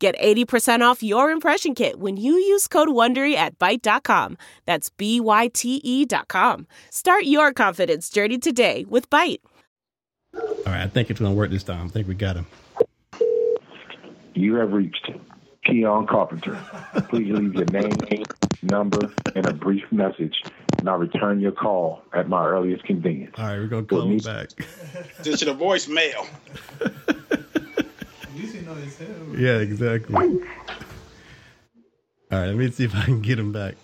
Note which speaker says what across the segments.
Speaker 1: Get 80% off your impression kit when you use code WONDERY at Byte.com. That's B-Y-T-E dot com. Start your confidence journey today with Byte.
Speaker 2: All right, I think it's going to work this time. I think we got him.
Speaker 3: You have reached Keion Carpenter. Please leave your name, number, and a brief message, and I'll return your call at my earliest convenience.
Speaker 2: All right, we're going to call him back.
Speaker 4: This is the voicemail.
Speaker 2: Yeah, exactly. All right, let me see if I can get him back.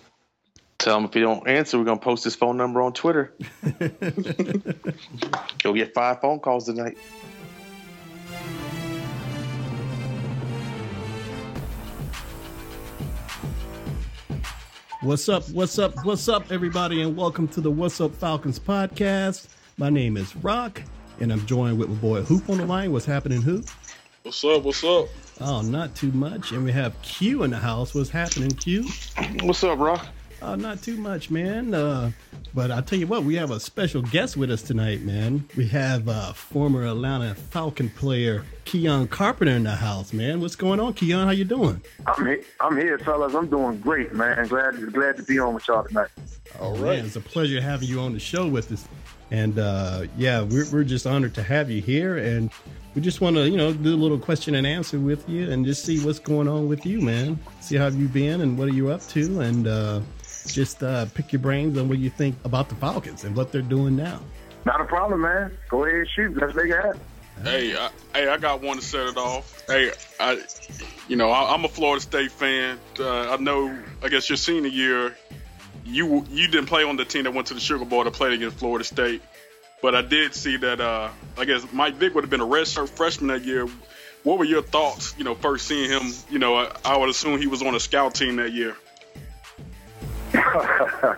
Speaker 5: Tell him if he don't answer, we're gonna post his phone number on Twitter. He'll get five phone calls tonight.
Speaker 2: What's up? What's up? What's up, everybody, and welcome to the What's Up Falcons podcast. My name is Rock, and I'm joined with my boy Hoop on the line. What's happening, Hoop?
Speaker 4: What's up? What's up?
Speaker 2: Oh, not too much. And we have Q in the house. What's happening, Q?
Speaker 5: What's up, bro?
Speaker 2: Oh, not too much, man. Uh, but I'll tell you what, we have a special guest with us tonight, man. We have uh, former Atlanta Falcon player Keion Carpenter in the house, man. What's going on, Keion? How you doing?
Speaker 6: I'm here, I'm here, fellas. I'm doing great, man. Glad glad to be on with y'all tonight.
Speaker 2: All right. it's a pleasure having you on the show with us. And uh, yeah, we're, we're just honored to have you here. And we just want to, you know, do a little question and answer with you and just see what's going on with you, man. See how you been and what are you up to. And uh, just uh, pick your brains on what you think about the Falcons and what they're doing now.
Speaker 6: Not a problem, man. Go ahead, shoot. Let's make it happen.
Speaker 4: Hey, I, hey, I got one to set it off. Hey, I, you know, I, I'm a Florida State fan. Uh, I know. I guess your senior year, you you didn't play on the team that went to the Sugar Bowl to play against Florida State, but I did see that. Uh, I guess Mike Vick would have been a redshirt freshman that year. What were your thoughts? You know, first seeing him. You know, I, I would assume he was on a scout team that year.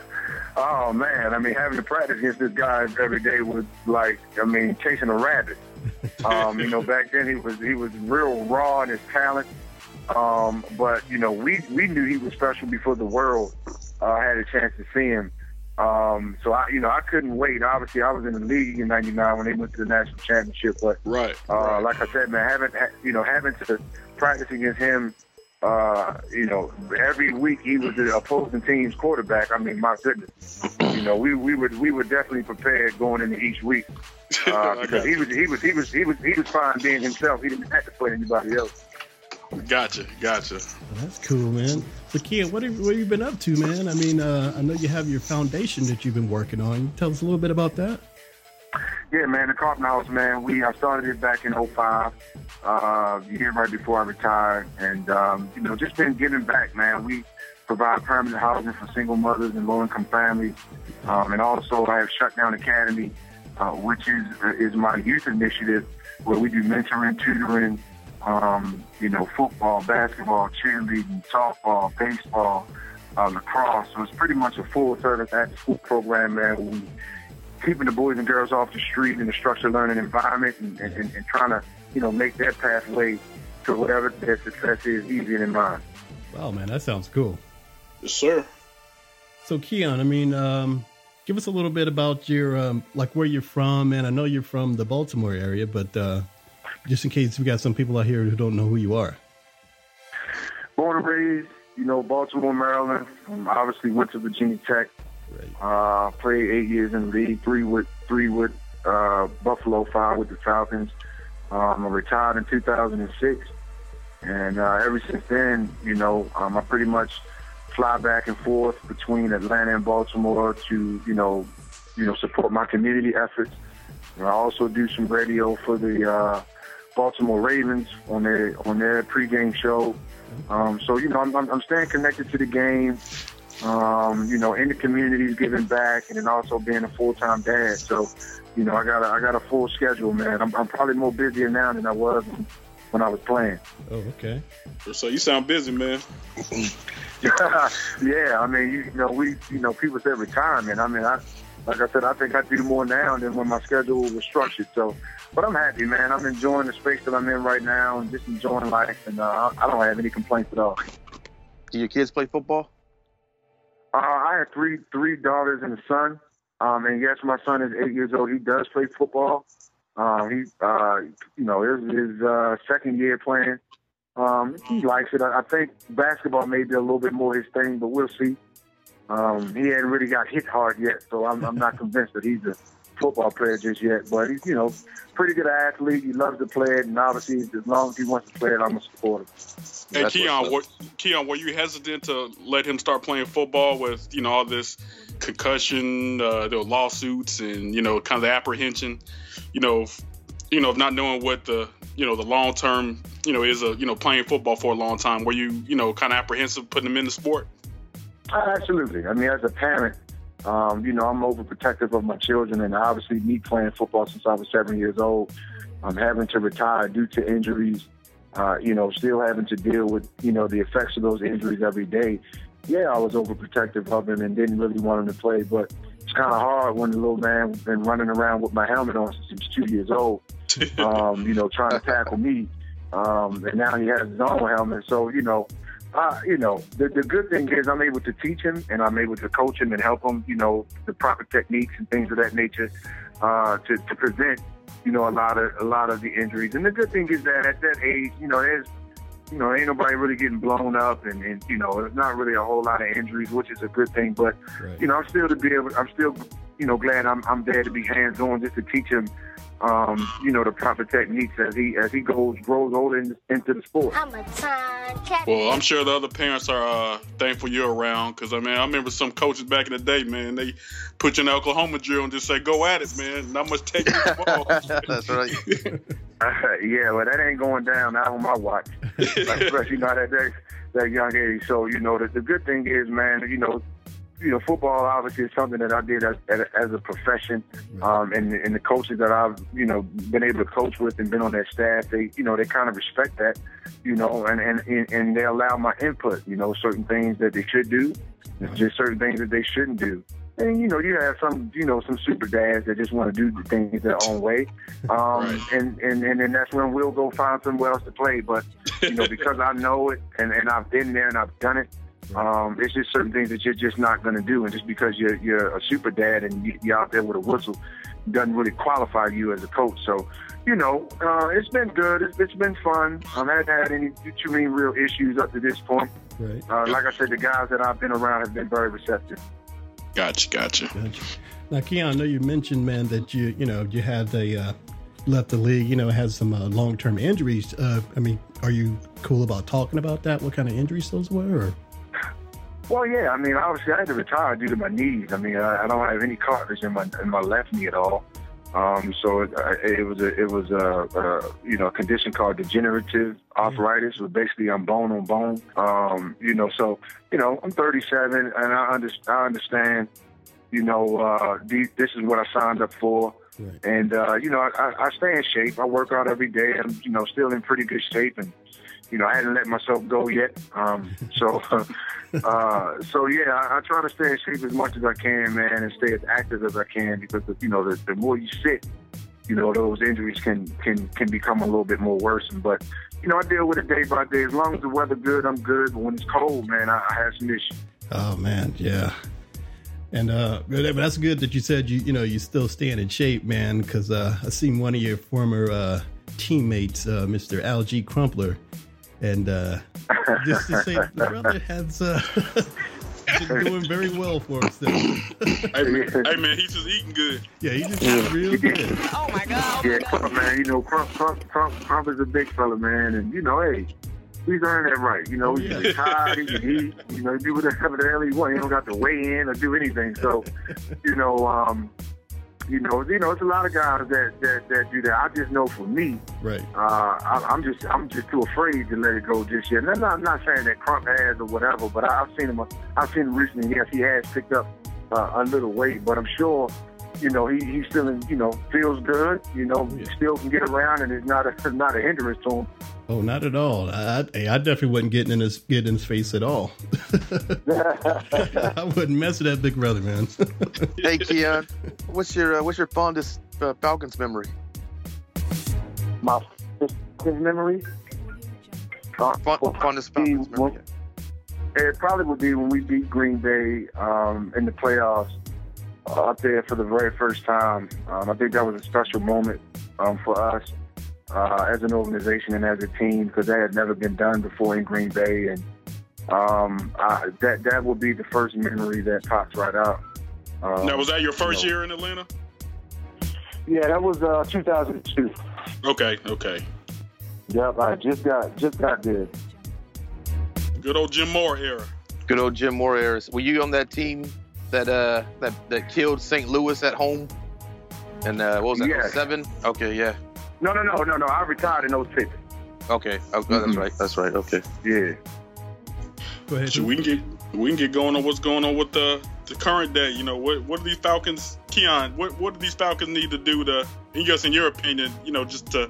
Speaker 6: oh man, I mean, having to practice against this guy every day was like, I mean, chasing a rabbit. Um, you know, back then he was he was real raw in his talent. Um, but you know, we we knew he was special before the world uh, had a chance to see him. Um, so I, you know, I couldn't wait. Obviously, I was in the league in '99 when they went to the national championship. But
Speaker 4: Right.
Speaker 6: uh, like I said, man, having ha- you know having to practice against him, uh, you know, every week he was the opposing team's quarterback. I mean, my goodness, you know, we we were we were definitely prepared going into each week uh, because he was he was he was he was he was fine being himself. He didn't have to play anybody else.
Speaker 4: Gotcha, gotcha.
Speaker 2: Well, that's cool, man. Keion, what have, what have you been up to, man? I mean, uh, I know you have your foundation that you've been working on. Tell us a little bit about that.
Speaker 6: Yeah, man, the Carpenter House, man. We I started it back in '05, uh, year right before I retired, and um, you know, just been giving back, man. We provide permanent housing for single mothers and low-income families, um, and also I have Shut Down Academy, uh, which is is my youth initiative where we do mentoring, tutoring, um, you know, football, basketball, cheerleading, softball, baseball, uh, lacrosse. So it's pretty much a full-service after-school program, man. We keeping the boys and girls off the street in a structured learning environment and, and, and, and trying to, you know, make their pathway to whatever their success is easier than mine.
Speaker 2: Wow, man, that sounds cool.
Speaker 4: Yes, sir.
Speaker 2: So, Keion, I mean, um, give us a little bit about your, um, like, where you're from. And I know you're from the Baltimore area, but uh, just in case we got some people out here who don't know who you are.
Speaker 6: Born and raised, you know, Baltimore, Maryland. Um, obviously went to Virginia Tech.
Speaker 2: Right.
Speaker 6: Uh, played eight years in the league, three with three with uh, Buffalo, five with the Falcons. Um, I retired in 2006, and uh, ever since then, you know, um, I pretty much fly back and forth between Atlanta and Baltimore to, you know, you know, support my community efforts. And I also do some radio for the uh, Baltimore Ravens on their on their pregame show. Um, so you know, I'm, I'm I'm staying connected to the game. Um, you know, in the communities, giving back, and then also being a full time dad. So, you know, I got a, I got a full schedule, man. I'm, I'm probably more busier now than I was when I was playing.
Speaker 2: Oh, okay.
Speaker 4: So you sound busy, man.
Speaker 6: yeah, I mean, you, you know, we, you know, people say retirement. I mean, I, like I said, I think I do more now than when my schedule was structured. So, but I'm happy, man. I'm enjoying the space that I'm in right now and just enjoying life, and uh, I don't have any complaints at all.
Speaker 5: Do your kids play football?
Speaker 6: Uh, I have three three daughters and a son. Um, and yes, my son is eight years old. He does play football. Uh, he, uh, you know, his, his uh, second year playing. Um, he likes it. I, I think basketball may be a little bit more his thing, but we'll see. Um, he hadn't really got hit hard yet, so I'm, I'm not convinced that he's a football player just yet. But he's, you know, pretty good athlete. He loves to play it, and obviously, as long as he wants to play it, I'm a supporter.
Speaker 4: Hey,
Speaker 5: That's
Speaker 4: Keion,
Speaker 5: what's
Speaker 4: were, Keion, were you hesitant to let him start playing football with you know all this concussion, uh, the lawsuits, and you know kind of the apprehension, you know, f- you know, of not knowing what the you know the long term you know is a you know playing football for a long time. Were you you know kind of apprehensive putting him in the sport?
Speaker 6: Uh, Absolutely. I mean, as a parent, um, you know, I'm overprotective of my children, and obviously, me playing football since I was seven years old, I'm having to retire due to injuries. Uh, you know, still having to deal with you know the effects of those injuries every day. Yeah, I was overprotective of him and didn't really want him to play, but it's kind of hard when the little man been running around with my helmet on since he was two years old. um, you know, trying to tackle me. Um, and now he has his own helmet. So, you know, uh, you know, the, the good thing is I'm able to teach him and I'm able to coach him and help him, you know, the proper techniques and things of that nature, uh, to, to prevent, you know, a lot of, a lot of the injuries. And the good thing is that at that age, you know, there's, you know, ain't nobody really getting blown up and, and, you know, there's not really a whole lot of injuries, which is a good thing. But,
Speaker 2: Right.
Speaker 6: you know, I'm still to be able, I'm still, you know, glad I'm, I'm there to be hands on just to teach him, um, you know, the proper techniques as he, as he goes, grows older in, into the sport.
Speaker 7: I'm a time cat.
Speaker 4: Well, I'm sure the other parents are uh, thankful you're around because I mean I remember some coaches back in the day, man. They put you in the Oklahoma drill and just say, "Go at it, man. Not much taking the ball."
Speaker 5: That's right.
Speaker 6: yeah, well, that ain't going down not on my watch, like, especially not at that that young age. So you know, the, the good thing is, man, you know, you know, football obviously is something that I did as, as, a profession, um, and and the coaches that I've you know been able to coach with and been on their staff, they you know they kind of respect that, you know, and and and, and they allow my input, you know, certain things that they should do, just certain things that they shouldn't do. And you know, you have some, you know, some super dads that just want to do the things their own way, um,
Speaker 4: Right.
Speaker 6: and, and and then that's when we'll go find somewhere else to play. But you know, because I know it and, and I've been there and I've done it, um, it's just certain things that you're just not going to do. And just because you're you're a super dad and you- you're out there with a whistle, doesn't really qualify you as a coach. So, you know, uh, it's been good. It's, it's been fun. I haven't had any too many real issues up to this point.
Speaker 2: Right.
Speaker 6: Uh, like I said, the guys that I've been around have been very receptive.
Speaker 4: gotcha, gotcha.
Speaker 2: Gotcha. Now, Keion, I know you mentioned, man, that you you know you had a uh, left the league. You know, had some uh, long term injuries. Uh, I mean, are you cool about talking about that? What kind of injuries those were? Or?
Speaker 6: Well, yeah. I mean, obviously, I had to retire due to my knees. I mean, I, I don't have any cartilage in my in my left knee at all. Um, so it, it was a it was a, a you know a condition called degenerative arthritis. So basically, I'm bone on bone. Um, you know, so you know, I'm 37, and I, under, I understand. You know, uh, the, this is what I signed up for.
Speaker 2: Right.
Speaker 6: And uh, you know, I, I I stay in shape. I work out every day. I'm you know still in pretty good shape, and you know I hadn't let myself go yet. Um, so uh, so yeah, I, I try to stay in shape as much as I can, man, and stay as active as I can because you know the, the more you sit, you know those injuries can can can become a little bit more worrisome. But you know I deal with it day by day. As long as the weather good, I'm good. But when it's cold, man, I, I have some issues.
Speaker 2: Oh man, yeah. And uh, but that's good that you said you you know you still staying in shape, man. Because uh, I seen one of your former uh, teammates, uh, Mr. Alge Crumpler, and uh, just to say the brother has uh, been doing very well for us. Still.
Speaker 4: Hey man, hey man, he's just eating good.
Speaker 2: yeah, he just did real good.
Speaker 1: Oh my God.
Speaker 6: Yeah, Crump, man. You know, Crump, Crump, Crump, Crump is a big fella, man, and you know, hey, he's earned that right. You know, he
Speaker 2: Yeah.
Speaker 6: can retire, he can eat, you know, do whatever the hell he want. He don't got to weigh in or do anything. So, you know, um, you know, you know, it's a lot of guys that that that do that. I just know for me,
Speaker 2: Right.
Speaker 6: uh, I, I'm just I'm just too afraid to let it go just yet. And I'm not, I'm not saying that Crump has or whatever, but I, I've seen him. I've seen him recently. Yes, he has picked up uh, a little weight, but I'm sure. You know, he, he still, in, you know, feels good. You know,
Speaker 2: Yeah.
Speaker 6: still can get around, and it's not a not a hindrance to him.
Speaker 2: Oh, not at all. I, I, I definitely wouldn't get in his get in his face at all. I wouldn't mess with that big brother, man.
Speaker 5: hey, Keion, what's your uh, what's your fondest uh, Falcons memory?
Speaker 6: My his memory.
Speaker 5: Fond, fondest Falcons memory.
Speaker 6: It probably would be when we beat Green Bay um, in the playoffs uh, up there for the very first time. Um, I think that was a special moment um, for us uh, as an organization and as a team because that had never been done before in Green Bay, and um, I, that that would be the first memory that pops right out. Um,
Speaker 4: Now, was that your first
Speaker 6: you know.
Speaker 4: year in Atlanta?
Speaker 6: Yeah, that was uh, 2002.
Speaker 4: Okay, okay.
Speaker 6: Yep, I just got just got there.
Speaker 4: Good old Jim Mora era.
Speaker 5: Good old Jim Mora era. Were you on that team that uh that that killed St. Louis at home? And uh, what was that?
Speaker 6: Yes.
Speaker 5: Seven. Okay, yeah.
Speaker 6: No, no, no, no, no. I retired in 06.
Speaker 5: Okay, oh, that's
Speaker 6: Mhm.
Speaker 5: right. That's right. Okay.
Speaker 6: Yeah.
Speaker 2: Go ahead.
Speaker 4: So we can get we can get going on what's going on with the the current day. You know, what what do these Falcons, Keion? What what do these Falcons need to do to? I guess in your opinion, you know, just to,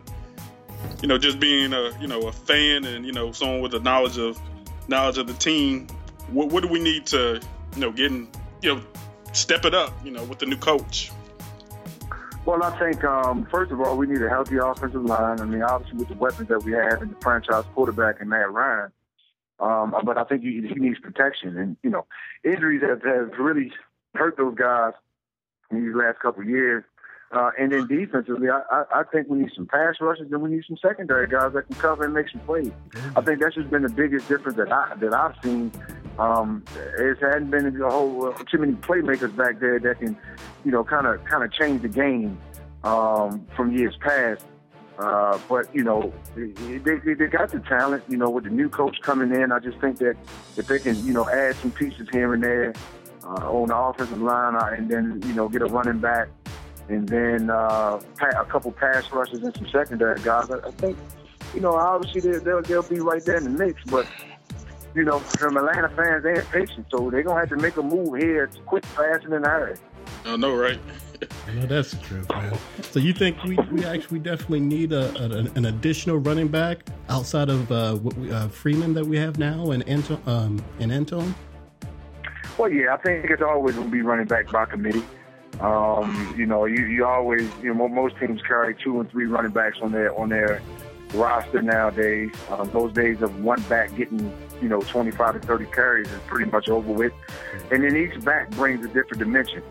Speaker 4: you know, just being a you know a fan and you know someone with the knowledge of knowledge of the team. What what do we need to you know getting you know step it up? You know, with the new coach.
Speaker 6: Well, I think um, first of all we need a healthy offensive line. I mean, obviously with the weapons that we have and the franchise quarterback and Matt Ryan. Um, but I think he, he needs protection, and you know, injuries have, have really hurt those guys in these last couple of years. Uh, and then defensively, I, I, I think we need some pass rushes and we need some secondary guys that can cover and make some plays. I think that's just been the biggest difference that I that I've seen. Um, it hadn't been a whole uh, too many playmakers back there that can, you know, kind of kind of change the game um, from years past. Uh, but you know, they, they they got the talent. You know, with the new coach coming in, I just think that if they can, you know, add some pieces here and there uh, on the offensive line, uh, and then you know, get a running back, and then uh, a couple pass rushes and some secondary guys, I, I think, you know, obviously they, they'll they'll be right there in the mix. But you know, from Atlanta fans, they have patience, so they're gonna have to make a move here to quick, fast, and in a hurry.
Speaker 4: I know, right?
Speaker 2: Well, that's the truth, man. So you think we, we actually definitely need a, a an additional running back outside of uh, what we, uh, Freeman that we have now and Anto, um and Antone?
Speaker 6: Well, yeah, I think it's always going to be running back by committee. Um, you know, you, you always, you know, most teams carry two and three running backs on their on their roster nowadays. Um, those days of one back getting, you know, 25 to 30 carries is pretty much over with. And then each back brings a different dimension.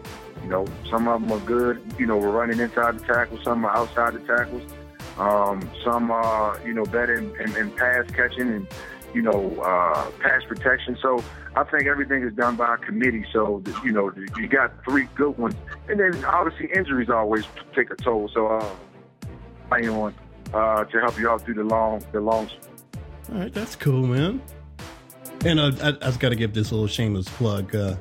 Speaker 6: You know, some of them are good, you know, we're running inside the tackles, some are outside the tackles. Um, some are, you know, better in, in, in pass catching and, you know, uh, pass protection. So I think everything is done by a committee. So, you know, you got three good ones. And then obviously injuries always take a toll. So, uh, play on uh, to help you out through the long, the long.
Speaker 2: All right, that's cool, man. And uh, I, I just got to give this little shameless plug. Uh,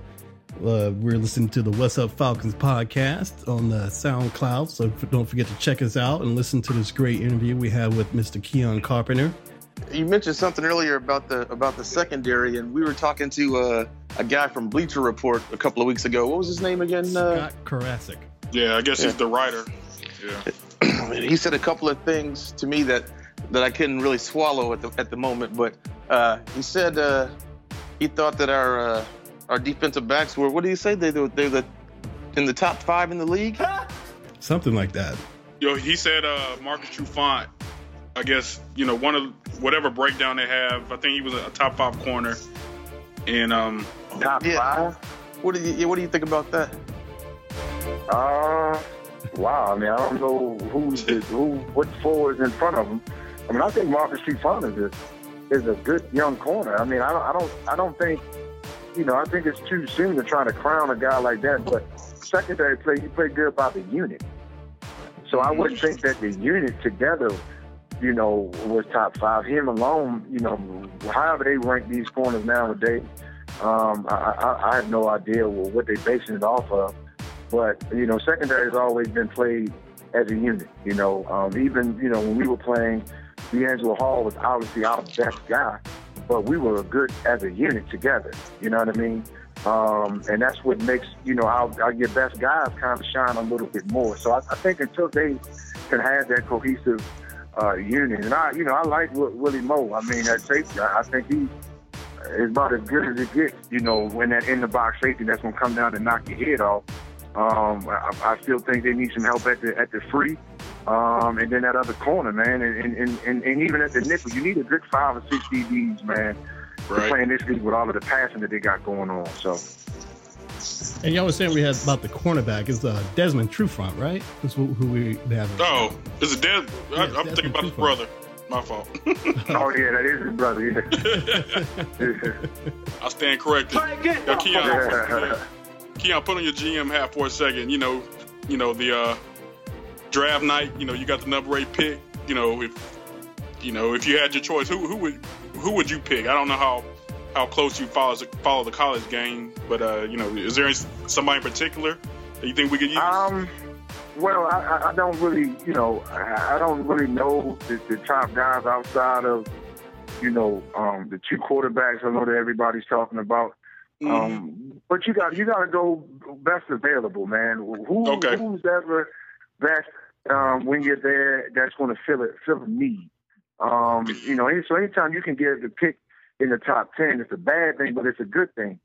Speaker 2: uh, we're listening to the What's Up Falcons podcast on the SoundCloud, so don't forget to check us out and listen to this great interview we have with Mr. Keion Carpenter.
Speaker 5: You mentioned something earlier about the about the secondary, and we were talking to uh, a guy from Bleacher Report a couple of weeks ago. What was his name again? Uh,
Speaker 2: Scott Carasik.
Speaker 4: Yeah, I guess he's the writer. Yeah.
Speaker 5: he said a couple of things to me that that I couldn't really swallow at the at the moment. But uh, he said uh, he thought that our uh, our defensive backs were what do you say? They they they're the in the top five in the league.
Speaker 2: Something like that.
Speaker 4: Yo, he said uh, Marcus Trufant. I guess you know one of whatever breakdown they have. I think he was a top five corner, and um,
Speaker 6: Top
Speaker 5: Yeah.
Speaker 6: five?
Speaker 5: What do you what do you think about that?
Speaker 6: Uh, wow. I mean, I don't know who's who, what four is in front of him. I mean, I think Marcus Trufant is a, is a good young corner. I mean, I don't, I don't, I don't think, you know, I think it's too soon to try to crown a guy like that. But secondary play, he played good by the unit. So I wouldn't think that the unit together, you know, was top five. Him alone, you know, however they rank these corners nowadays, um, I, I, I have no idea what they're basing it off of. But you know, secondary has always been played as a unit. You know, um, even you know when we were playing, DeAngelo Hall was obviously our best guy, but we were good as a unit together. You know what I mean? Um, and that's what makes you know our, our your best guys kind of shine a little bit more. So I, I think until they can have that cohesive uh, unit. And I, you know, I like Willie Moe. I mean, that safety, I, I think he is about as good as it gets. You know, when that in the box safety that's gonna come down and knock your head off. Um, I, I still think they need some help at the at the free. Um, and then that other corner, man, and, and, and, and even at the nickel, you need a good five or six DBs, man, right. playing this league with all of the passing that they got going on. So.
Speaker 2: And y'all was saying we had about the cornerback is uh, Desmond Trufant, right? That's who, who we have.
Speaker 4: Oh, is it Des? Yeah, I, am thinking about Trufant. his brother. My fault.
Speaker 6: oh yeah, that is his brother.
Speaker 4: Yeah. I stand corrected. Yo, Keion, Keion, put on your GM hat for a second. You know, you know the uh, draft night. You know, you got the number eight pick. You know, if you know if you had your choice, who who would who would you pick? I don't know how how close you follow follow the college game, but uh, you know, is there somebody in particular that you think we could use?
Speaker 6: Um, well, I, I don't really, you know, I don't really know the, the top guys outside of, you know, um, the two quarterbacks. I know that everybody's talking about. Mm-hmm. Um, but you got you got to go best available, man. Who, okay. Who's ever best um, when you're there? That's going to fill it, fill a need. Um, you know, so anytime you can get the pick in the top ten, it's a bad thing, but it's a good thing.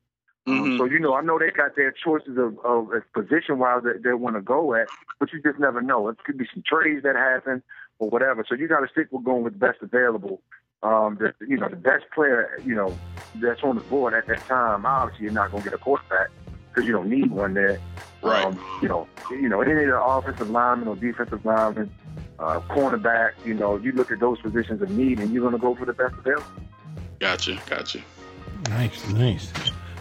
Speaker 6: Um, mm-hmm. Um, so you know, I know they got their choices of, of position wise that they want to go at, but you just never know. It could be some trades that happen or whatever. So you got to stick with going with best available. Um, the, you know, the best player, you know, that's on the board at that time. Obviously, you're not going to get a quarterback because you don't need one there.
Speaker 4: Right.
Speaker 6: Um, you know, you know, any of the offensive lineman or defensive lineman, uh, cornerback. You know, you look at those positions of need, and you're going to go for the best available.
Speaker 4: Gotcha, gotcha.
Speaker 2: Nice, nice.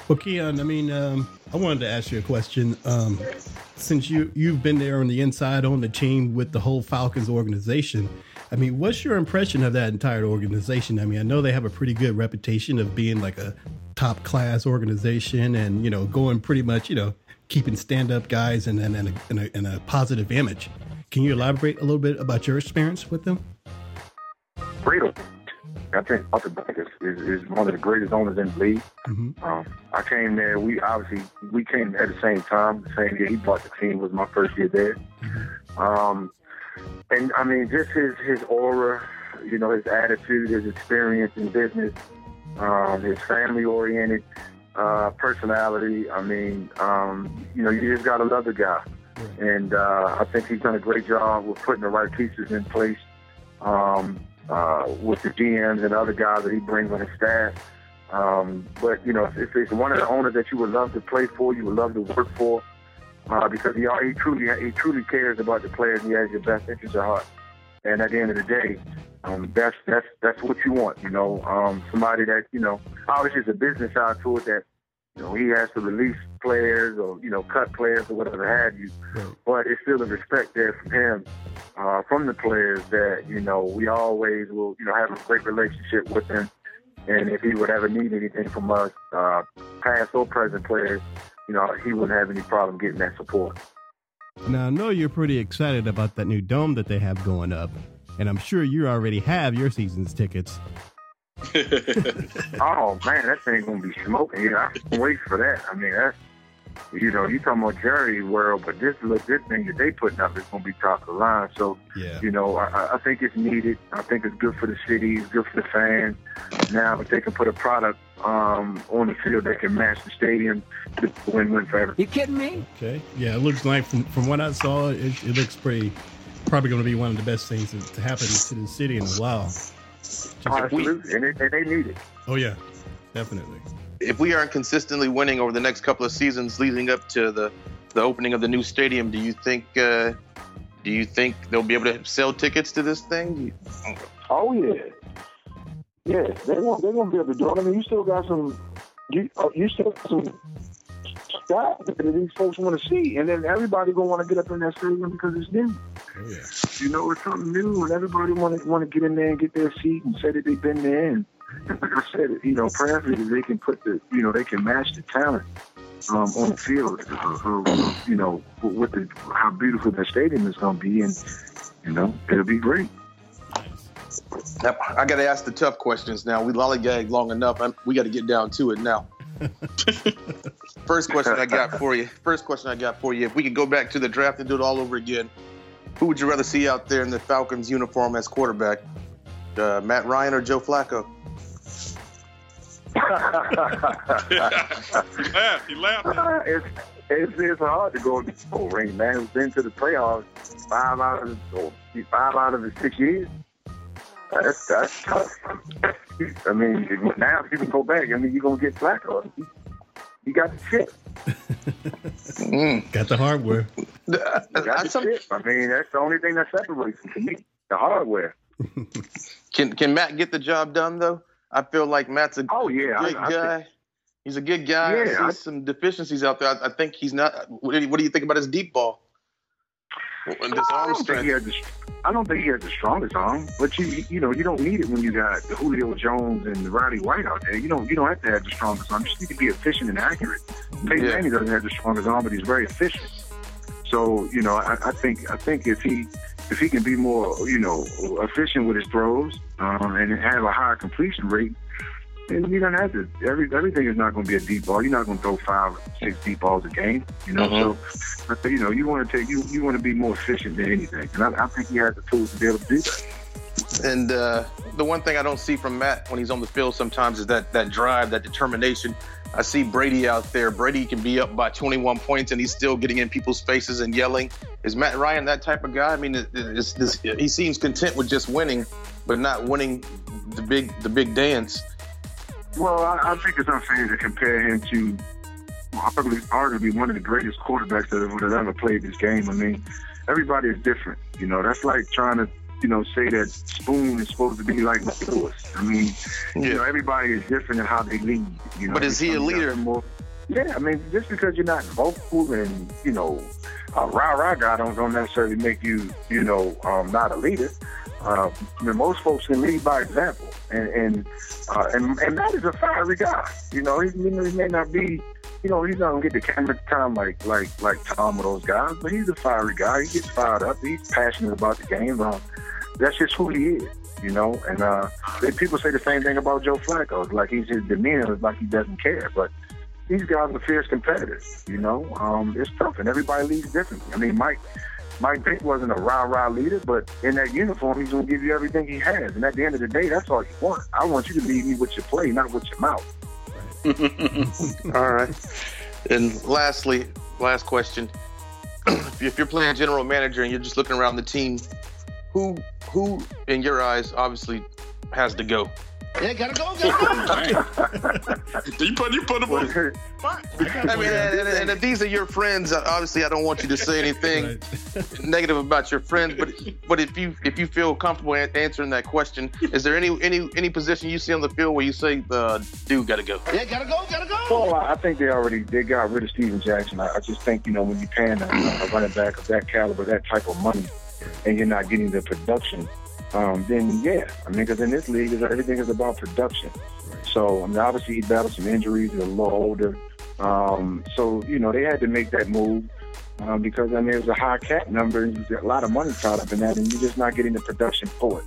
Speaker 2: Well, Keion, I mean, um, I wanted to ask you a question. Um, since you you've been there on the inside on the team with the whole Falcons organization, I mean, what's your impression of that entire organization? I mean, I know they have a pretty good reputation of being like a top class organization, and you know, going pretty much, you know, keeping stand up guys and a, a, a positive image. Can you elaborate a little bit about your experience with them?
Speaker 6: Freedom. I think Arthur Blank is, is, is, one of the greatest owners in the league. Mm-hmm. Um, I came there. We obviously we came at the same time, the same year he bought the team. Was my first year there, mm-hmm. um, and I mean just his his aura, you know, his attitude, his experience in business, um, his family oriented uh, personality. I mean, um, you know, you just gotta love the guy, and uh, I think he's done a great job with putting the right pieces in place. Um, uh, with the GMs and other guys that he brings on his staff. Um, but you know, if, it's one of the owners that you would love to play for, you would love to work for, uh, because he, he truly he truly cares about the players. He has your best interest at heart. And at the end of the day, um, that's that's that's what you want. You know, um, somebody that you know, obviously, it's a business side to it that you know, he has to release players or, you know, cut players or whatever have you. Right. But it's still a respect there from him, uh, from the players that, you know, we always will, you know, have a great relationship with him. And if he would ever need anything from us, uh, past or present players, you know, he wouldn't have any problem getting that support.
Speaker 2: Now, I know you're pretty excited about that new dome that they have going up, and I'm sure you already have your season's tickets.
Speaker 6: oh man, that thing gonna be smoking. Yeah, I can't wait for that. I mean, that's you know, you talking about Jerry World, but this look this thing that they putting up is gonna be top of the line. So, yeah. you know, I, I think it's needed. I think it's good for the city. It's good for the fans. Now, if they can put a product um, on the field that can match the stadium, it's a win-win for everyone.
Speaker 7: You kidding me?
Speaker 2: Okay. Yeah, it looks like from from what I saw, it, it looks pretty. Probably going to be one of the best things to, to happen to the city in a while.
Speaker 6: Absolutely, and, and they need it.
Speaker 2: Oh yeah, definitely.
Speaker 5: If we aren't consistently winning over the next couple of seasons leading up to the the opening of the new stadium, do you think uh, do you think they'll be able to sell tickets to this thing?
Speaker 6: Oh yeah, yeah, they won't. They're gonna be able to do it. I mean, you still got some. You uh, you still got some stuff that these folks want to see, and then everybody gonna want to get up in that stadium because it's new. Oh, yeah. You know, it's something new, and everybody want to want to get in there and get their seat and say that they've been there. And, and like I said, you know, prayerfully they can put the, you know, they can match the talent um, on the field. Uh, uh, you know, with the how beautiful the stadium is going to be, and you know, it'll be great.
Speaker 5: Now, I got to ask the tough questions now. We lollygagged long enough. I'm, we got to get down to it now. First question I got for you. First question I got for you. If we could go back to the draft and do it all over again, who would you rather see out there in the Falcons uniform as quarterback, uh, Matt Ryan or Joe Flacco?
Speaker 4: he laughed. He laughed.
Speaker 6: it's, it's it's hard to go in the Super Bowl ring, man. We've been to the playoffs five out of the five out of the six years. That's that's tough. I mean, now if you can go back, I mean, you're gonna get Flacco. He, he got the chip.
Speaker 5: Mm.
Speaker 2: Got the hardware.
Speaker 6: He got the
Speaker 5: some-
Speaker 6: chip. I mean, that's the only thing that separates him to me. The hardware.
Speaker 5: Can can Matt get the job done though? I feel like Matt's a
Speaker 6: Oh yeah, I-
Speaker 5: good
Speaker 6: I
Speaker 5: guy. he's a good guy.
Speaker 6: Yeah,
Speaker 5: I see
Speaker 6: I-
Speaker 5: some deficiencies out there. I, I think he's not. What do, you, what do you think about his deep ball? This
Speaker 6: I
Speaker 5: arm
Speaker 6: don't think
Speaker 5: strength.
Speaker 6: he has the. I don't think he has the strongest arm, but you you know you don't need it when you got the Julio Jones and Roddy White out there. You don't you don't have to have the strongest arm. You just need to be efficient and accurate. Peyton
Speaker 5: Yeah.
Speaker 6: Manning doesn't have the strongest arm, but he's very efficient. So you know I, I think I think if he if he can be more you know efficient with his throws um, and have a higher completion rate, then you don't have to. Every everything is not going to be a deep ball. You're not going to throw five six deep balls a game. You know
Speaker 5: Mhm.
Speaker 6: so. You know, you want to take you you want to be more efficient than anything, and I, I think he has the tools to be able to do that.
Speaker 5: And uh, the one thing I don't see from Matt when he's on the field sometimes is that that drive, that determination. I see Brady out there. Brady can be up by 21 points and he's still getting in people's faces and yelling. Is Matt Ryan that type of guy? I mean, it- it's, it's, he seems content with just winning, but not winning the big the big dance.
Speaker 6: Well, I, I think it's unfair to compare him to probably arguably one of the greatest quarterbacks that have, that ever played this game. I mean, everybody is different. You know, that's like trying to you know say that Spoon is supposed to be like Lewis. I mean, you know, everybody is different in how they lead. You know,
Speaker 5: But is he a leader?
Speaker 6: More, yeah, I mean, just because you're not vocal and you know, a rah rah guy don't don't necessarily make you you know um, not a leader. Uh, I mean, most folks can lead by example, and and uh, and and Matt is a fiery guy. You know, he, you know, he may not be, you know, he's not gonna get the camera time like like like Tom or those guys, but he's a fiery guy. He gets fired up. He's passionate about the game. Uh, that's just who he is. You know, and uh, people say the same thing about Joe Flacco. It's like he's his demeanor is like he doesn't care, but these guys are fierce competitors. You know, um, it's tough, and everybody leads differently. I mean, Mike. Mike Vick wasn't a rah rah leader, but in that uniform, he's going to give you everything he has. And at the end of the day, that's all you want. I want you to lead me with your play, not with your mouth.
Speaker 5: All right. And lastly, last question: If you're playing general manager and you're just looking around the team, who who in your eyes obviously has to go?
Speaker 7: Yeah, gotta go, gotta go.
Speaker 4: You put you put him on.
Speaker 5: I mean, and, and- and if these are your friends, uh, obviously I don't want you to say anything
Speaker 2: Right.
Speaker 5: negative about your friends. But but if you if you feel comfortable an- answering that question, is there any any any position you see on the field where you say the dude got to go?
Speaker 7: Yeah, gotta go, gotta go.
Speaker 6: Well, I I think they already they got rid of Steven Jackson. I, I just think you know when you're paying a, a running back of that caliber, that type of money, and you're not getting the production, um, then yeah, I mean, because in this league, everything is about production. So I mean, obviously he battled some injuries. He's a little older, um, so you know they had to make that move. Um, because I mean it was a high cap number and a lot of money tied up in that and you're just not getting the production for it.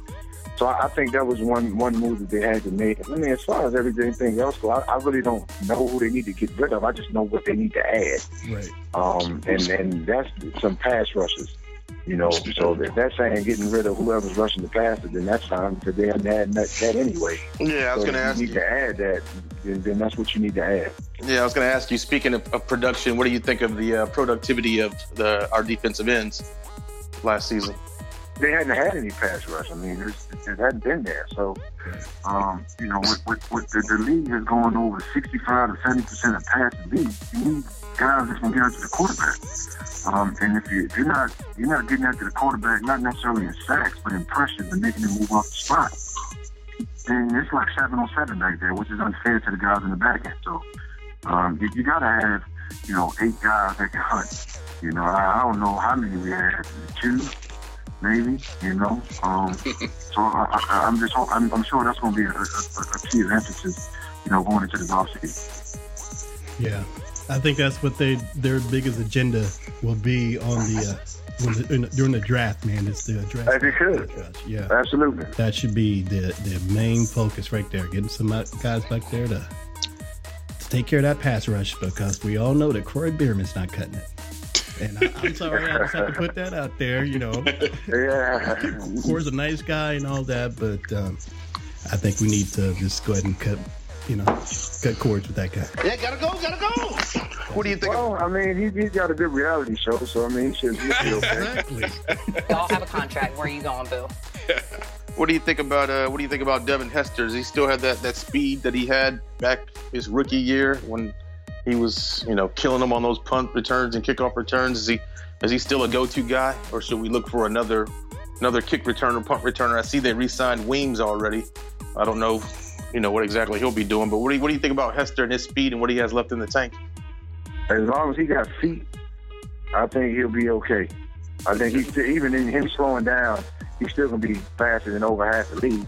Speaker 6: So I, I think that was one one move that they had to make. I mean, as far as everything else I, I really don't know who they need to get rid of. I just know what they need to add,
Speaker 2: Right.
Speaker 6: um, and and that's some pass rushes. You know, so if that's saying getting rid of whoever's rushing the passes, then that's fine because they hadn't had that, that anyway.
Speaker 5: Yeah, I was
Speaker 6: So
Speaker 5: going to ask
Speaker 6: you need to add that, then, then that's what you need to add.
Speaker 5: Yeah, I was going to ask you. Speaking of, of production, what do you think of the uh, productivity of the our defensive ends last season?
Speaker 6: they hadn't had any pass rush. I mean, there's, it hadn't been there. So, um, you know, with, with, with the, the league is going over 65 to 70 percent of passes. You need guys that can get out to the quarterback. Um, and if, you, you're not you're not getting out to the quarterback, not necessarily in sacks, but in pressures and making him move off the spot, then it's like seven on seven back there, which is unfair to the guys in the back end. So, um, you, you got to have you know eight guys that can hunt. You know, I, I don't know how many we had, two maybe, you know. Um, so I, I, I'm just, I'm, I'm sure that's going to be a, a, a key of emphasis, you know, going into the offseason.
Speaker 2: Yeah, I think that's what they their biggest agenda will be on the, uh, the in, during the draft. Man, it's the draft.
Speaker 6: As it should.
Speaker 2: Yeah,
Speaker 6: Absolutely.
Speaker 2: that should be the the main focus right there. Getting some guys back there to to take care of that pass rush because we all know that Kroy Biermann's not cutting it. And I, I'm sorry, I just have to put that out there. You know,
Speaker 6: Yeah.
Speaker 2: Core's a nice guy and all that, but um, I think we need to just go ahead and cut, you know, cut cords with that guy.
Speaker 5: Yeah, gotta go, gotta go. What do you think?
Speaker 6: Well, I mean, he, he's got a good reality show, so I mean, he should, he should be okay.
Speaker 2: Exactly.
Speaker 8: Y'all have a contract. Where are you going, Boo?
Speaker 5: What do you think about uh, what do you think about Devin Hester? Does he still have that, that speed that he had back his rookie year when he was you know killing them on those punt returns and kickoff returns? Is he is he still a go to guy, or should we look for another another kick returner, punt returner? I see they re-signed Weems already. I don't know, you know what exactly he'll be doing, but what do you, what do you think about Hester and his speed and what he has left in the tank?
Speaker 6: As long as he got feet, I think he'll be okay. I think he's still, even in him slowing down, he's still gonna be faster than over half the league.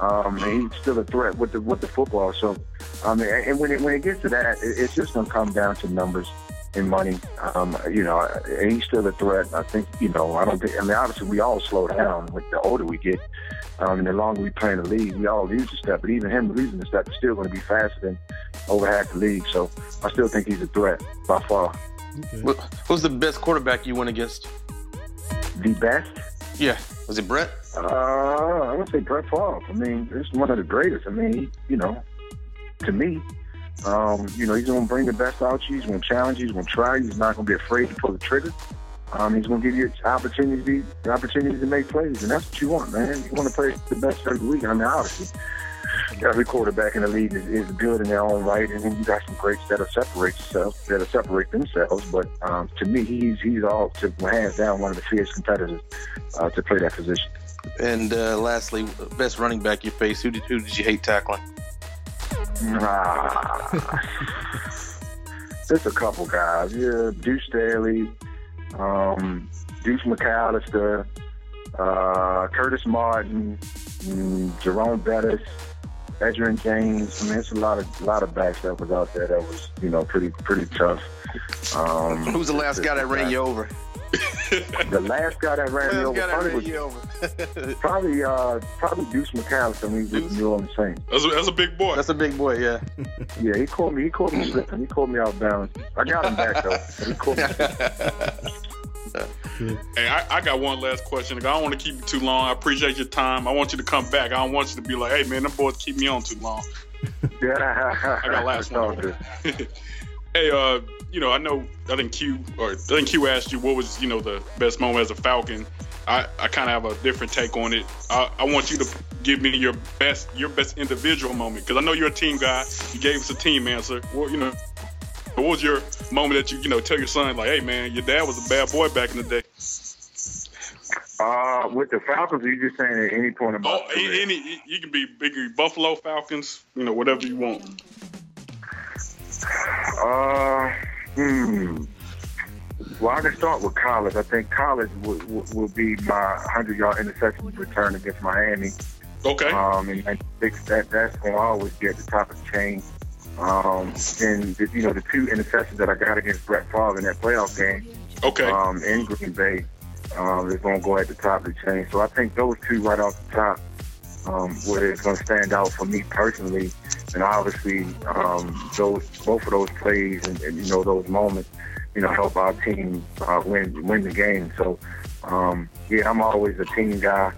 Speaker 6: Um, and he's still a threat with the with the football. So, I mean, and when it when it gets to that, it, it's just gonna come down to numbers and money. Um, you know, and he's still a threat. I think you know. I don't think. I mean, obviously, we all slow down with the older we get. Um, and the longer we play in the league, we all lose a step. But even him losing a step is still going to be faster than over half the league. So I still think he's a threat by far.
Speaker 2: Okay.
Speaker 5: What, who's the best quarterback you went against?
Speaker 6: The best.
Speaker 5: Yeah, was it Brett?
Speaker 6: Uh, I would say Brett Favre. I mean, it's one of the greatest. I mean, he, you know, to me, um, you know, he's going to bring the best out of you. He's going to challenge you. He's going to try. you. He's not going to be afraid to pull the trigger. Um, he's going to give you opportunities, opportunities to make plays, and that's what you want, man. You want to play the best every week. league. I mean, obviously, every quarterback in the league is, is good in their own right, and then you got some greats that'll separate themselves, that'll separate themselves. But um, to me, he's he's all to hands down one of the fierce competitors uh, to play that position.
Speaker 5: And uh, lastly, best running back you faced. Who did who did you hate tackling?
Speaker 6: Ah. There's a couple guys. Yeah, Deuce Staley, um, Deuce McAllister, uh, Curtis Martin, mm, Jerome Bettis, Edgerrin James. I mean, it's a lot of a lot of backs that was out there that was you know pretty pretty tough. Um,
Speaker 5: Who's the last guy that ran you over?
Speaker 6: The last guy that ran me over
Speaker 5: guy
Speaker 6: probably
Speaker 5: ran
Speaker 6: was
Speaker 5: you over.
Speaker 6: probably uh, probably Deuce McAllister when he was New Orleans Saints.
Speaker 4: That's a, that's a big boy.
Speaker 5: That's a big boy, yeah.
Speaker 6: Yeah, he called me. He called me slipping. He called me out balance. I got him back though. He called me.
Speaker 4: Hey, I, I got one last question. I don't want to keep you too long. I appreciate your time. I want you to come back. I don't want you to be like, hey, man, them boys keep me on too long.
Speaker 6: Yeah,
Speaker 4: I got last one. Hey, uh, you know, I know, I think Q, or I think Q asked you what was, you know, the best moment as a Falcon. I, I kind of have a different take on it. I, I want you to give me your best, your best individual moment because I know you're a team guy. You gave us a team answer. Well, you know, what was your moment that you, you know, tell your son like, hey, man, your dad was a bad boy back in the day.
Speaker 6: Uh, with the Falcons, are you just saying at any point about
Speaker 4: Oh, any, you can be bigger Buffalo Falcons, you know, whatever you want.
Speaker 6: Uh, hmm. Well, I can start with college. I think college will, will, will be my 100 yard interception return against Miami.
Speaker 4: Okay.
Speaker 6: Um, and I think that that's going to always be at the top of the chain. Um, and the, you know the two interceptions that I got against Brett Favre in that playoff game
Speaker 4: Okay.
Speaker 6: um, in Green Bay um, is going to go at the top of the chain. So I think those two right off the top, um, where it's going to stand out for me personally, and obviously um, those both of those plays and, and you know those moments, you know, help our team uh, win win the game. So um, yeah, I'm always a team guy.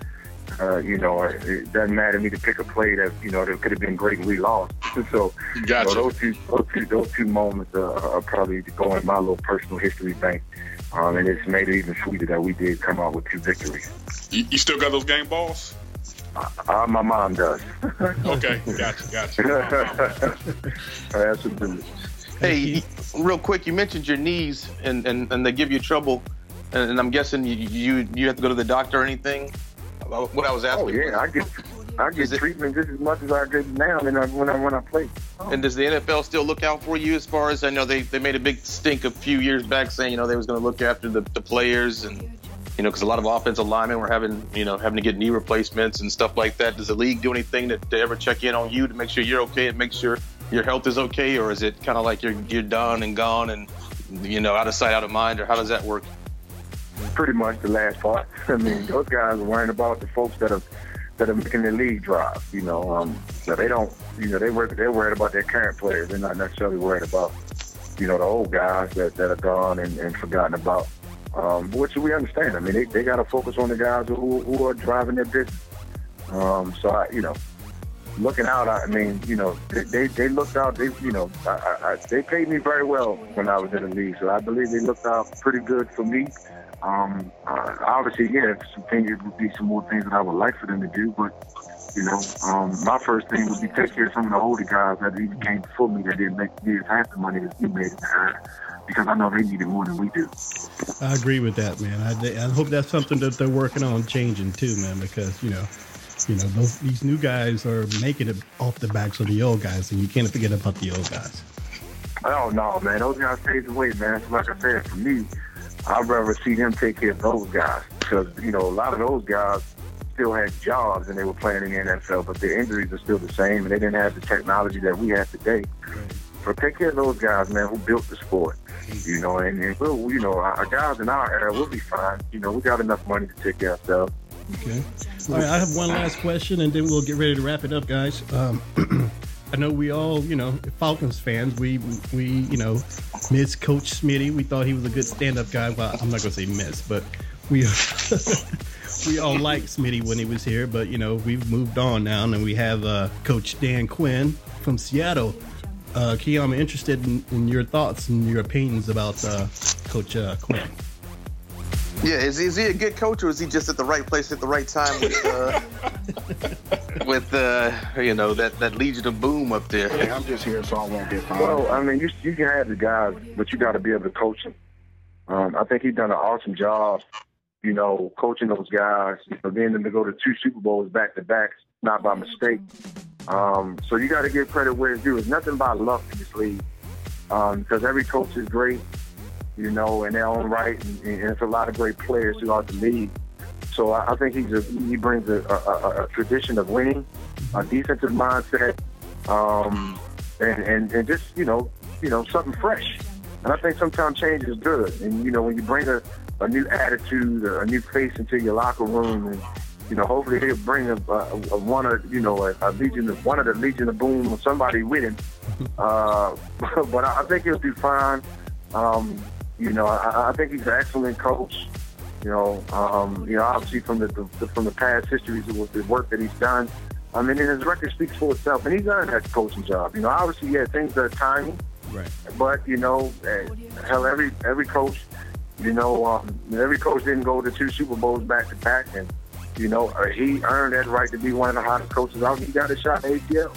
Speaker 6: Uh, you know, it doesn't matter to me to pick a play that you know that could have been great and we lost. so
Speaker 4: Gotcha.
Speaker 6: those two, those two, those two moments uh, are probably going in my little personal history bank. Um, and it's made it even sweeter that we did come out with two victories.
Speaker 4: You, you still got those game balls?
Speaker 6: Uh, my mom does.
Speaker 4: Okay. Gotcha. Gotcha.
Speaker 6: Absolutely.
Speaker 5: Hey, real quick, you mentioned your knees and, and, and they give you trouble, and, and I'm guessing you, you you have to go to the doctor or anything. What I was asking.
Speaker 6: Oh yeah, I get I
Speaker 5: Is
Speaker 6: get
Speaker 5: it-
Speaker 6: treatment just as much as I get now when I when I when I play.
Speaker 5: And does the NFL still look out for you as far as I know they, they made a big stink a few years back saying you know they was going to look after the, the players and you know because a lot of offensive linemen were having you know having to get knee replacements and stuff like that. Does the league do anything to, to ever check in on you to make sure you're okay and make sure your health is okay, or is it kind of like you're you're done and gone and you know out of sight out of mind, or how does that work?
Speaker 6: Pretty much the last part. I mean, those guys are worrying about the folks that are that are making the league drive. You know, um, so they don't. You know, they work. They're worried about their current players. They're not necessarily worried about you know, the old guys that, that are gone and, and forgotten about. Um, which we understand. I mean, they, they got to focus on the guys who, who are driving their business. Um, so, I, you know, looking out, I mean, you know, they, they, they looked out, they, you know, I, I, they paid me very well when I was in the league. So I believe they looked out pretty good for me. Um, uh, obviously, yeah, some things it would be some more things that I would like for them to do, but you know, um, my first thing would be take care of some of the older guys that even came before me that didn't make near half the money that we made because I know they need it more than we do.
Speaker 2: I agree with that, man. I, I hope that's something that they're working on changing too, man. Because you know, you know, those, these new guys are making it off the backs of the old guys, and you can't forget about the old guys.
Speaker 6: Oh no, man, those guys paved the way, man. So like I said, for me, I'd rather see them take care of those guys because you know a lot of those guys still had jobs and they were playing in the NFL, but their injuries are still the same, and they didn't have the technology that we have today. Right. So take care of those guys, man, who built the sport. You know, and, and we'll, you know, our guys in our era, we'll be fine. You know, we got enough money to take care of ourselves.
Speaker 2: Okay. All right, I have one last question, and then we'll get ready to wrap it up, guys. Um, I know we all, you know, Falcons fans, we we you know miss Coach Smitty. We thought he was a good stand-up guy. Well, I'm not gonna say miss, but we we all liked Smitty when he was here. But you know, we've moved on now, and we have uh, Coach Dan Quinn from Seattle. Uh, Keion, I'm interested in, in, your thoughts and your opinions about uh, Coach uh, Quinn.
Speaker 5: Yeah, is he, is he a good coach or is he just at the right place at the right time with, uh, with uh, you know, that, that Legion of Boom up there?
Speaker 7: Hey, I'm just here so I won't get fined.
Speaker 6: Well, I mean, you, you can have the guys, but you got to be able to coach them. Um, I think he's done an awesome job, you know, coaching those guys. You know, being them to go to two Super Bowls back to back, not by mistake. Um, so you got to give credit where it's due. It's nothing by luck in this league um, because every coach is great, you know, in their own right, and, and it's a lot of great players throughout the league. So I, I think he's a, he brings a, a, a, tradition of winning, a defensive mindset, um, and, and and just you know you know something fresh. And I think sometimes change is good. And you know when you bring a, a new attitude, a new face into your locker room, and you know, hopefully he'll bring a, a, a one of you know a, a legion of one of the Legion of Boom or somebody with him. Uh, but I think he'll be fine. Um, you know, I, I think he's an excellent coach. You know, um, you know, obviously from the, the from the past histories with the work that he's done. I mean, his record speaks for itself, and he's done that coaching job. You know, obviously, yeah, things are timing,
Speaker 2: right?
Speaker 6: But you know, eh, hell, every every coach, you know, um, every coach didn't go to two Super Bowls back to back, and you know, uh, he earned that right to be one of the hottest coaches out. He got a shot at ATL.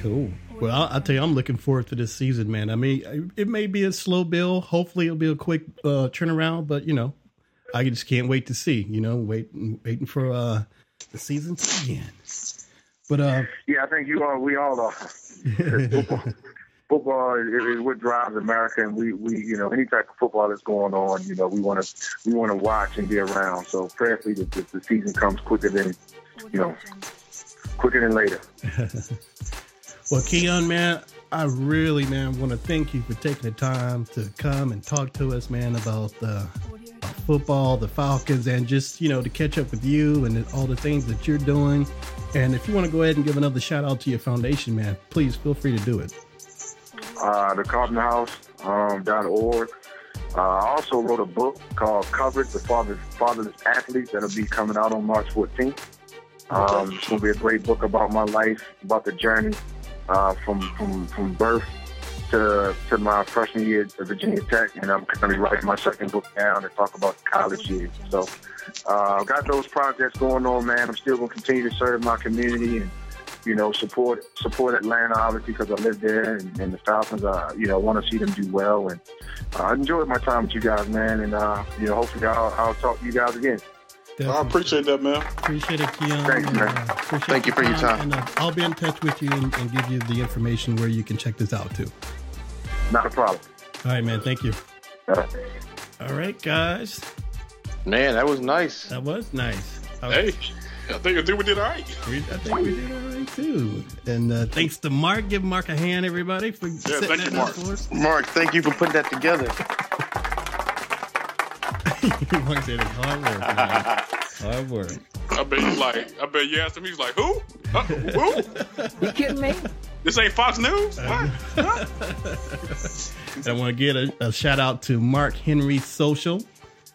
Speaker 2: Cool. Well, I'll, I'll, tell you, I'm looking forward to this season, man. I mean, it may be a slow build. Hopefully, it'll be a quick uh, turnaround. But you know, I just can't wait to see. You know, waiting, waiting for uh, the season to begin. But uh,
Speaker 6: yeah, I think you all, we all are. football is, is what drives America, and we, we you know any type of football that's going on, you know we want to we want to watch and be around. So prayerfully the, the, the season comes quicker than you know quicker than later.
Speaker 2: well, Keion, man, I really, man, want to thank you for taking the time to come and talk to us, man, about football, the Falcons, and just you know to catch up with you and all the things that you're doing. And if you want to go ahead and give another shout out to your foundation, man, please feel free to do it
Speaker 6: uh, the Um, .org. Uh, I also wrote a book called Covered, The Father's, Fatherless Athlete that'll be coming out on March 14th. Um, it's going to be a great book about my life, about the journey uh, from, from, from birth to, to my freshman year at Virginia Tech, and I'm going to be writing my second book now to talk about college years. So uh, I've got those projects going on, man. I'm still going to continue to serve my community and you know, support support Atlanta obviously because I live there, and, and the Falcons. Uh, you know, want to see them do well, and uh, I enjoyed my time with you guys, man. And uh, you know, hopefully I'll, I'll talk to you guys again.
Speaker 4: Definitely. I appreciate that, man.
Speaker 2: Appreciate it, Keion.
Speaker 6: Thanks, man.
Speaker 5: Uh, Thank you for your time.
Speaker 2: And, uh, I'll be in touch with you and, and, give you the information where you can check this out too.
Speaker 6: Not a problem.
Speaker 2: All right, man. Thank you. All right, All right guys.
Speaker 5: Man, that was nice.
Speaker 2: That was nice.
Speaker 4: Hey. I think, I think we did all right.
Speaker 2: I think we did all right too. And uh, thanks to Mark. Give Mark a hand, everybody, for yeah, setting
Speaker 4: thank
Speaker 2: that
Speaker 4: you, Mark.
Speaker 2: for us.
Speaker 5: Mark, thank you for putting that together.
Speaker 2: Mark said it's hard work. Man. Hard work.
Speaker 4: I bet he's like, I bet you asked him, he's like, who? Uh, who?
Speaker 8: You kidding me?
Speaker 4: This ain't Fox News. What?
Speaker 2: I want to get a, a shout out to Mark Henry Social.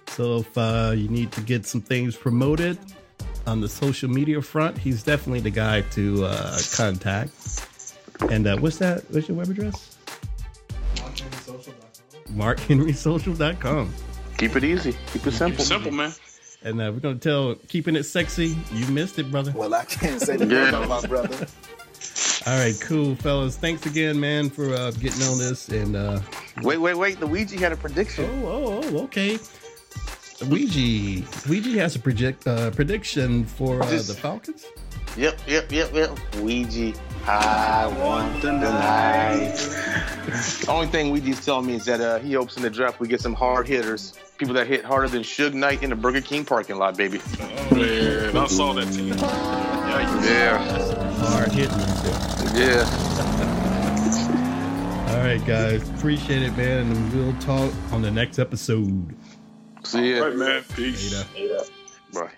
Speaker 2: So if uh, you need to get some things promoted on the social media front, he's definitely the guy to uh, contact. And uh, what's that? What's your web address? MarkHenrySocial.com.
Speaker 5: Keep it easy. Keep it simple.
Speaker 4: Simple, man.
Speaker 2: And uh, we're going to tell Keeping It Sexy, you missed it, brother.
Speaker 9: Well, I can't say that
Speaker 5: Yeah.
Speaker 9: about my brother.
Speaker 2: All right, cool, fellas. Thanks again, man, for uh, getting on this. And uh,
Speaker 5: Wait, wait, wait. Luigi had a prediction.
Speaker 2: oh, oh, oh, okay. Ouija, Ouija has a project uh, prediction for uh,
Speaker 5: Just-
Speaker 2: the Falcons.
Speaker 5: Yep, yep, yep, yep. Ouija, I want the night. The only thing Ouija's telling me is that uh, he hopes in the draft we get some hard hitters, people that hit harder than Suge Knight in the Burger King parking lot, baby.
Speaker 4: Oh, man, I saw that team. Yeah,
Speaker 5: Yeah,
Speaker 2: Hard hitting.
Speaker 5: yeah.
Speaker 2: All right, guys. Appreciate it, man. And we'll talk on the next episode.
Speaker 5: See ya.
Speaker 4: right, man. Peace.
Speaker 2: Later.
Speaker 5: Bye.